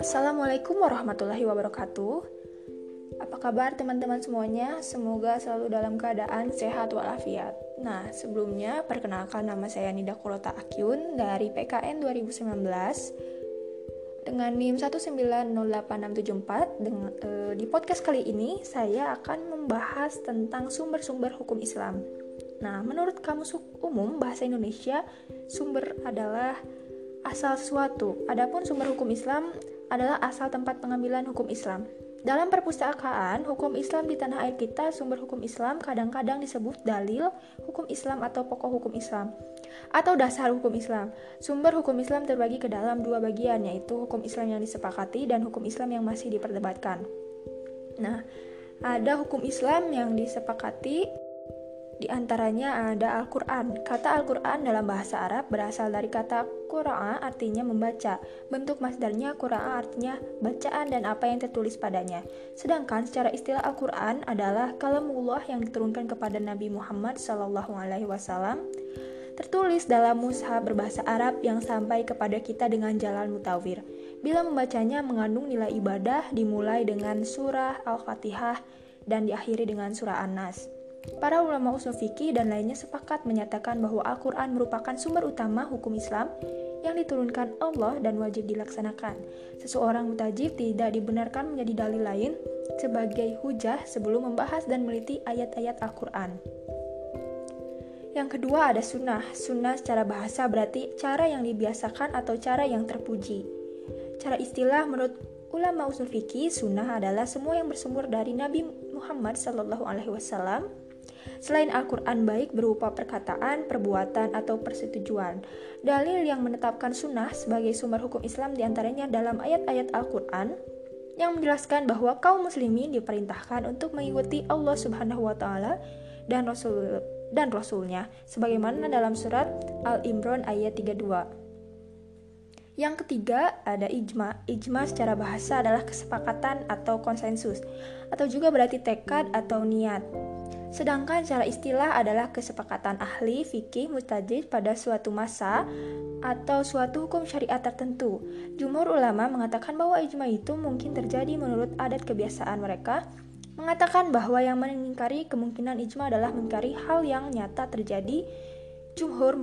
Assalamualaikum warahmatullahi wabarakatuh. Apa kabar teman-teman semuanya? Semoga selalu dalam keadaan sehat walafiat. Nah, sebelumnya perkenalkan nama saya Nida Kulota Akyun dari PKN 2019 dengan NIM 1908674 dengan, e, di podcast kali ini saya akan membahas tentang sumber-sumber hukum Islam. Nah, menurut Kamus Umum Bahasa Indonesia, sumber adalah asal sesuatu. Adapun sumber hukum Islam adalah asal tempat pengambilan hukum Islam. Dalam perpustakaan hukum Islam di tanah air kita, sumber hukum Islam kadang-kadang disebut dalil hukum Islam atau pokok hukum Islam atau dasar hukum Islam. Sumber hukum Islam terbagi ke dalam dua bagian, yaitu hukum Islam yang disepakati dan hukum Islam yang masih diperdebatkan. Nah, ada hukum Islam yang disepakati di antaranya ada Al-Quran. Kata Al-Quran dalam bahasa Arab berasal dari kata Qura'a artinya membaca. Bentuk masdarnya Qura'a artinya bacaan dan apa yang tertulis padanya. Sedangkan secara istilah Al-Quran adalah kalamullah yang diturunkan kepada Nabi Muhammad SAW tertulis dalam mushaf berbahasa Arab yang sampai kepada kita dengan jalan mutawir. Bila membacanya mengandung nilai ibadah dimulai dengan surah Al-Fatihah dan diakhiri dengan surah An-Nas. Para ulama usul fikih dan lainnya sepakat menyatakan bahwa Al-Quran merupakan sumber utama hukum Islam yang diturunkan Allah dan wajib dilaksanakan. Seseorang mutajib tidak dibenarkan menjadi dalil lain sebagai hujah sebelum membahas dan meliti ayat-ayat Al-Quran. Yang kedua ada sunnah. Sunnah secara bahasa berarti cara yang dibiasakan atau cara yang terpuji. Cara istilah menurut ulama usul fikih, sunnah adalah semua yang bersumber dari Nabi Muhammad Shallallahu Alaihi Wasallam Selain Al-Quran baik berupa perkataan, perbuatan, atau persetujuan. Dalil yang menetapkan sunnah sebagai sumber hukum Islam di antaranya dalam ayat-ayat Al-Quran yang menjelaskan bahwa kaum muslimin diperintahkan untuk mengikuti Allah Subhanahu wa taala dan Rasul dan Rasulnya sebagaimana dalam surat Al-Imran ayat 32. Yang ketiga, ada ijma. Ijma secara bahasa adalah kesepakatan atau konsensus, atau juga berarti tekad atau niat. Sedangkan secara istilah adalah kesepakatan ahli fikih mustajid pada suatu masa atau suatu hukum syariat tertentu. Jumhur ulama mengatakan bahwa ijma itu mungkin terjadi menurut adat kebiasaan mereka, mengatakan bahwa yang mengingkari kemungkinan ijma adalah mengingkari hal yang nyata terjadi. Jumhur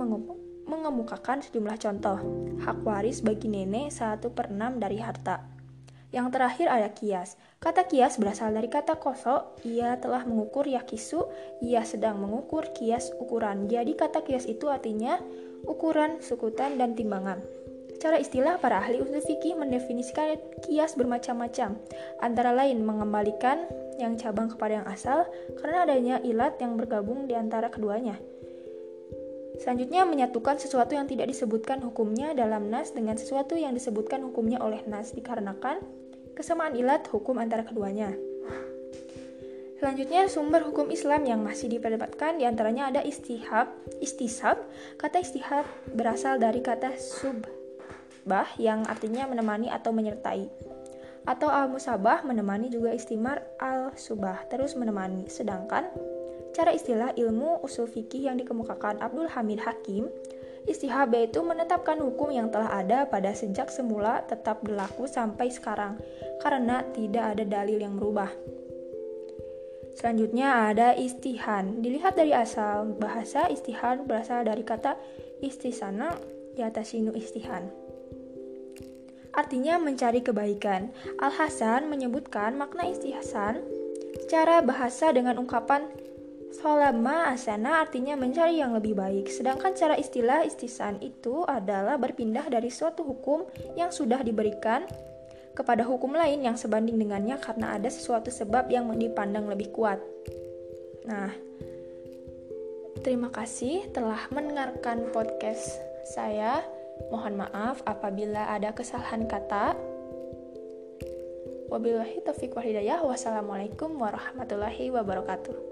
mengemukakan sejumlah contoh. Hak waris bagi nenek 1 per 6 dari harta. Yang terakhir ada kias. Kata kias berasal dari kata koso, ia telah mengukur yakisu, ia sedang mengukur kias ukuran. Jadi kata kias itu artinya ukuran, sukutan, dan timbangan. Secara istilah, para ahli usul fikih mendefinisikan kias bermacam-macam, antara lain mengembalikan yang cabang kepada yang asal karena adanya ilat yang bergabung di antara keduanya. Selanjutnya, menyatukan sesuatu yang tidak disebutkan hukumnya dalam nas dengan sesuatu yang disebutkan hukumnya oleh nas dikarenakan kesamaan ilat hukum antara keduanya. Selanjutnya, sumber hukum Islam yang masih diperdebatkan di antaranya ada istihab, istisab. Kata istihab berasal dari kata subbah yang artinya menemani atau menyertai. Atau al-musabah menemani juga istimar al-subah, terus menemani. Sedangkan cara istilah ilmu usul fikih yang dikemukakan Abdul Hamid Hakim Istihab itu menetapkan hukum yang telah ada pada sejak semula tetap berlaku sampai sekarang, karena tidak ada dalil yang berubah. Selanjutnya ada istihan. Dilihat dari asal bahasa istihan berasal dari kata istisana yatasinu istihan. Artinya mencari kebaikan. Al-Hasan menyebutkan makna istihsan secara bahasa dengan ungkapan Solama asana artinya mencari yang lebih baik, sedangkan cara istilah istisan itu adalah berpindah dari suatu hukum yang sudah diberikan kepada hukum lain yang sebanding dengannya karena ada sesuatu sebab yang dipandang lebih kuat. Nah, terima kasih telah mendengarkan podcast saya. Mohon maaf apabila ada kesalahan kata. Wabillahi taufiq wal hidayah. Wassalamualaikum warahmatullahi wabarakatuh.